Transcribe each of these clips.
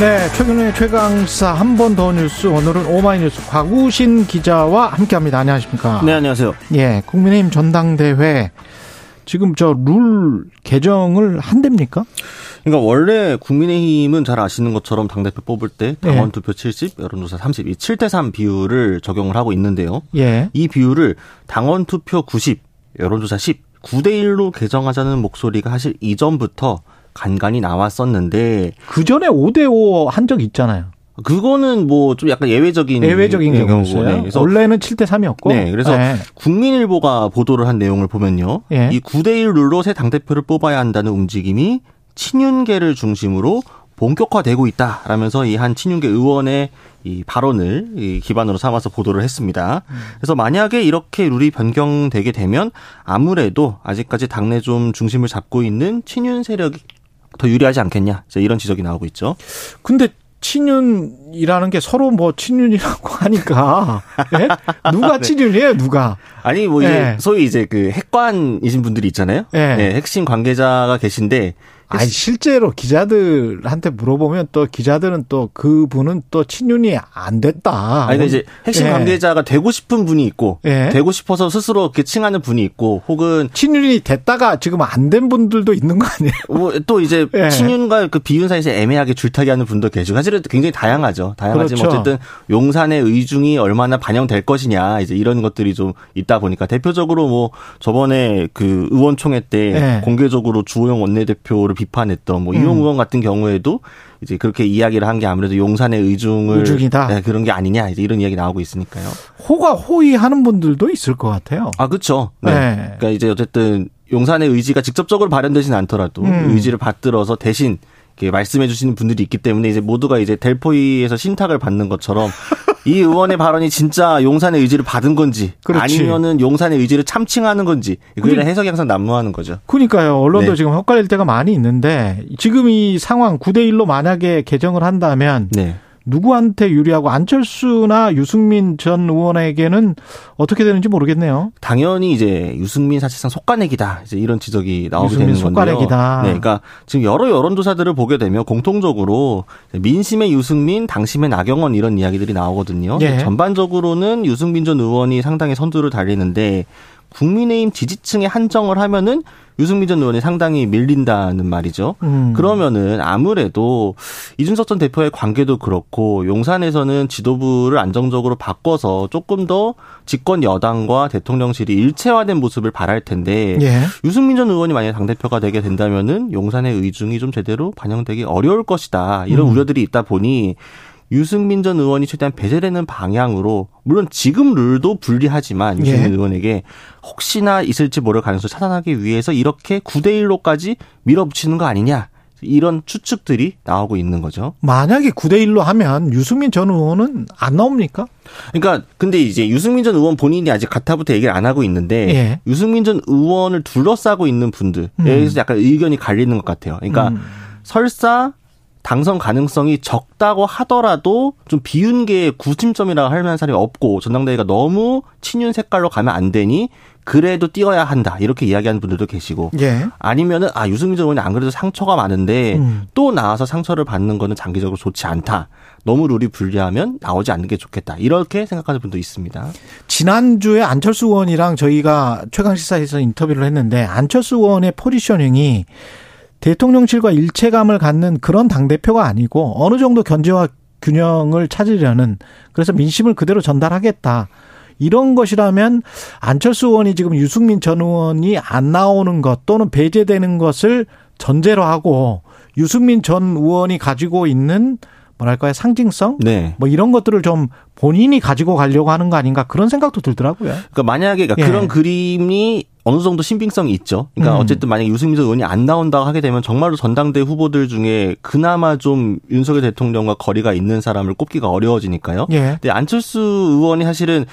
네, 최근의 최강사 한 번 더 뉴스 오늘은 오마이뉴스 곽우신 기자와 함께합니다. 안녕하십니까? 네, 안녕하세요. 예, 국민의힘 전당대회 지금 저 룰 개정을 한답니까? 그러니까 원래 국민의힘은 잘 아시는 것처럼 당대표 뽑을 때 당원 투표 70, 여론조사 32, 7대 3 비율을 적용을 하고 있는데요. 예. 이 비율을 당원 투표 90, 여론조사 10, 9대 1로 개정하자는 목소리가 사실 이전부터 간간히 나왔었는데 그 전에 5대 5 한 적 있잖아요. 그거는 뭐 좀 약간 예외적인 예외적인 네, 경우였어요. 네, 그래서 원래는 7대 3이었고. 네, 그래서 예. 국민일보가 보도를 한 내용을 보면요. 예. 이 9대 1 룰로 새 당대표를 뽑아야 한다는 움직임이 친윤계를 중심으로 본격화되고 있다라면서 이 한 친윤계 의원의 이 발언을 이 기반으로 삼아서 보도를 했습니다. 그래서 만약에 이렇게 룰이 변경되게 되면 아무래도 아직까지 당내 좀 중심을 잡고 있는 친윤 세력이 더 유리하지 않겠냐. 이런 지적이 나오고 있죠. 근데 친윤이라는 게 서로 뭐 친윤이라고 하니까 예? 누가 친윤이에요, 누가? 아니 뭐 이제 예. 소위 이제 그 핵관이신 분들이 있잖아요. 예. 네, 핵심 관계자가 계신데 아니 실제로 기자들한테 물어보면 또 기자들은 또 그분은 또 친윤이 안 됐다. 아니, 그러니까 이제 핵심 예. 관계자가 되고 싶은 분이 있고, 예. 되고 싶어서 스스로 이렇게 칭하는 분이 있고, 혹은 친윤이 됐다가 지금 안 된 분들도 있는 거 아니에요? 뭐 또 이제 예. 친윤과 그 비윤 사이에서 애매하게 줄타기 하는 분도 계시고, 사실은 굉장히 다양하죠. 다양하지만 그렇죠. 어쨌든 용산의 의중이 얼마나 반영될 것이냐, 이제 이런 것들이 좀 있다 보니까 대표적으로 뭐 저번에 그 의원총회 때 예. 공개적으로 주호영 원내대표를 비판했던 뭐 음. 이용 의원 같은 경우에도 이제 그렇게 이야기를 한 게 아무래도 용산의 의중을 의중이다. 네, 그런 게 아니냐 이제 이런 이야기 나오고 있으니까요. 호가 호의하는 분들도 있을 것 같아요. 아, 그렇죠. 네. 네. 그러니까 이제 어쨌든 용산의 의지가 직접적으로 발현되진 않더라도 음. 의지를 받들어서 대신 이렇게 말씀해 주시는 분들이 있기 때문에 이제 모두가 이제 델포이에서 신탁을 받는 것처럼 이 의원의 발언이 진짜 용산의 의지를 받은 건지 그렇지. 아니면은 용산의 의지를 참칭하는 건지 그에 대한 해석이 항상 난무하는 거죠. 그러니까요. 언론도 네. 지금 헷갈릴 때가 많이 있는데 지금 이 상황 9대 1로 만약에 개정을 한다면 네. 누구한테 유리하고 안철수나 유승민 전 의원에게는 어떻게 되는지 모르겠네요. 당연히 이제 유승민 사실상 속가내기다. 이제 이런 지적이 나오게 되는 건데요. 속가내기다. 네, 그러니까 지금 여러 여론조사들을 보게 되면 공통적으로 민심의 유승민, 당심의 나경원 이런 이야기들이 나오거든요. 예. 전반적으로는 유승민 전 의원이 상당히 선두를 달리는데 국민의힘 지지층에 한정을 하면은 유승민 전 의원이 상당히 밀린다는 말이죠. 음. 그러면은 아무래도 이준석 전 대표의 관계도 그렇고 용산에서는 지도부를 안정적으로 바꿔서 조금 더 집권 여당과 대통령실이 일체화된 모습을 바랄 텐데 예. 유승민 전 의원이 만약 당 대표가 되게 된다면은 용산의 의중이 좀 제대로 반영되기 어려울 것이다 이런 음. 우려들이 있다 보니 유승민 전 의원이 최대한 배제되는 방향으로 물론 지금 룰도 불리하지만 유승민 예. 의원에게 혹시나 있을지 모를 가능성을 차단하기 위해서 이렇게 9대 1로까지 밀어붙이는 거 아니냐 이런 추측들이 나오고 있는 거죠. 만약에 9대 1로 하면 유승민 전 의원은 안 나옵니까? 그러니까 근데 이제 유승민 전 의원 본인이 아직 가타부터 얘기를 안 하고 있는데 예. 유승민 전 의원을 둘러싸고 있는 분들에 음. 대해서 약간 의견이 갈리는 것 같아요. 그러니까 음. 설사 당선 가능성이 적다고 하더라도 좀 비윤계의 구심점이라고 할 만한 사람이 없고 전당대회가 너무 친윤 색깔로 가면 안 되니 그래도 뛰어야 한다 이렇게 이야기하는 분들도 계시고 예. 아니면은 아 유승민 전 의원이 안 그래도 상처가 많은데 음. 또 나와서 상처를 받는 거는 장기적으로 좋지 않다. 너무 룰이 불리하면 나오지 않는 게 좋겠다. 이렇게 생각하는 분도 있습니다. 지난주에 안철수 의원이랑 저희가 최강 시사에서 인터뷰를 했는데 안철수 의원의 포지셔닝이 대통령실과 일체감을 갖는 그런 당대표가 아니고 어느 정도 견제와 균형을 찾으려는 그래서 민심을 그대로 전달하겠다. 이런 것이라면 안철수 의원이 지금 유승민 전 의원이 안 나오는 것 또는 배제되는 것을 전제로 하고 유승민 전 의원이 가지고 있는 뭐랄까요 상징성 네. 뭐 이런 것들을 좀 본인이 가지고 가려고 하는 거 아닌가 그런 생각도 들더라고요. 그러니까 만약에 그러니까 예. 그런 그림이 어느 정도 신빙성이 있죠. 그러니까 음. 어쨌든 만약에 유승민 의원이 안 나온다고 하게 되면 정말로 전당대 후보들 중에 그나마 좀 윤석열 대통령과 거리가 있는 사람을 꼽기가 어려워지니까요. 예. 근데 안철수 의원이 사실은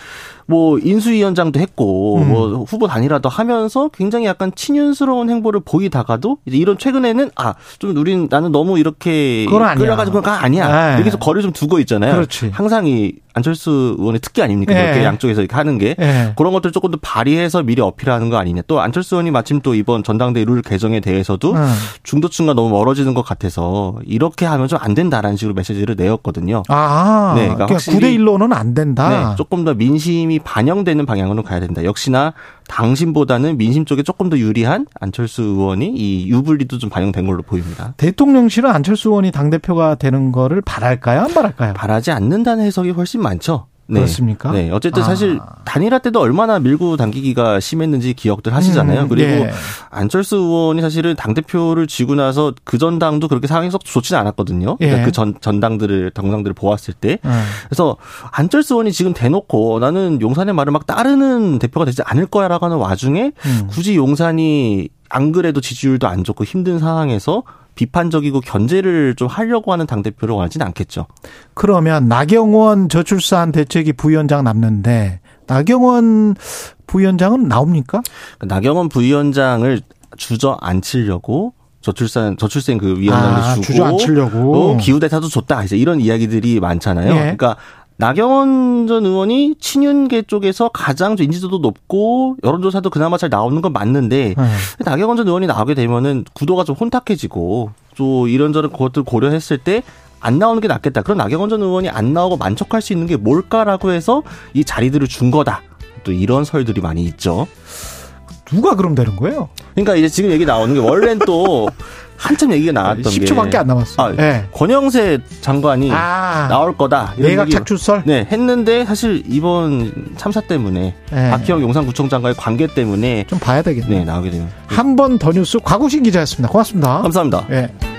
뭐 인수위원장도 했고 음. 뭐 후보 단일화도 하면서 굉장히 약간 친윤스러운 행보를 보이다가도 이제 이런 최근에는 아 좀 우린 나는 너무 이렇게. 끌려가지고 그건 아니야 네. 여기서 거리 좀 두고 있잖아요. 그렇지. 항상 이 안철수 의원의 특기 아닙니까? 네. 이렇게 양쪽에서 이렇게 하는 게 예. 그런 것들 조금 더 발휘해서 미리 어필하는 거 아니냐. 또 안철수 의원이 마침 또 이번 전당대 룰 개정에 대해서도 음. 중도층과 너무 멀어지는 것 같아서 이렇게 하면 좀 안 된다라는 식으로 메시지를 내었거든요. 아, 네, 그러니까 그러니까 확실히- 9대 1로는 안 된다. 네, 조금 더 민심이 반영되는 방향으로 가야 된다. 역시나 당신보다는 민심 쪽에 조금 더 유리한 안철수 의원이 이 유불리도 좀 반영된 걸로 보입니다. 대통령실은 안철수 의원이 당 대표가 되는 거를 바랄까요, 안 바랄까요? 바라지 않는다는 해석이 훨씬 많죠. 네. 그렇습니까? 네. 어쨌든 아. 사실 단일화 때도 얼마나 밀고 당기기가 심했는지 기억들 하시잖아요. 음, 그리고 예. 안철수 의원이 사실은 당대표를 쥐고 나서 그 전당도 그렇게 상황이 썩 좋지는 않았거든요. 예. 그러니까 그 전, 전당들을, 정당들을 보았을 때. 예. 그래서 안철수 의원이 지금 대놓고 나는 용산의 말을 막 따르는 대표가 되지 않을 거야 라고 하는 와중에 음. 굳이 용산이 안 그래도 지지율도 안 좋고 힘든 상황에서 비판적이고 견제를 좀 하려고 하는 당 대표를 원하지는 않겠죠. 그러면 나경원 저출산 대책위 부위원장 남는데 나경원 부위원장은 나옵니까? 그러니까 나경원 부위원장을 주저앉히려고 저출산 저출생 그 위원장도 아, 주고 주저앉히려고. 어, 기후대타도 줬다 이제 이런 이야기들이 많잖아요. 예. 그러니까 나경원 전 의원이 친윤계 쪽에서 가장 좀 인지도도 높고 여론조사도 그나마 잘 나오는 건 맞는데 네. 나경원 전 의원이 나오게 되면은 구도가 좀 혼탁해지고 또 이런저런 것들 고려했을 때 안 나오는 게 낫겠다. 그럼 나경원 전 의원이 안 나오고 만족할 수 있는 게 뭘까라고 해서 이 자리들을 준 거다. 또 이런 설들이 많이 있죠. 누가 그럼 되는 거예요? 그러니까 이제 지금 얘기 나오는 게 원래는 또 한참 얘기가 나왔던 게 10초밖에 안 남았어. 아, 예. 권영세 장관이 아, 나올 거다. 내각 착출설? 네, 했는데 사실 이번 참사 때문에 예. 박희영 용산구청장과의 관계 때문에 좀 봐야 되겠네. 네, 나오게 되면 한 번 더 뉴스 곽우신 기자였습니다. 고맙습니다. 감사합니다. 예.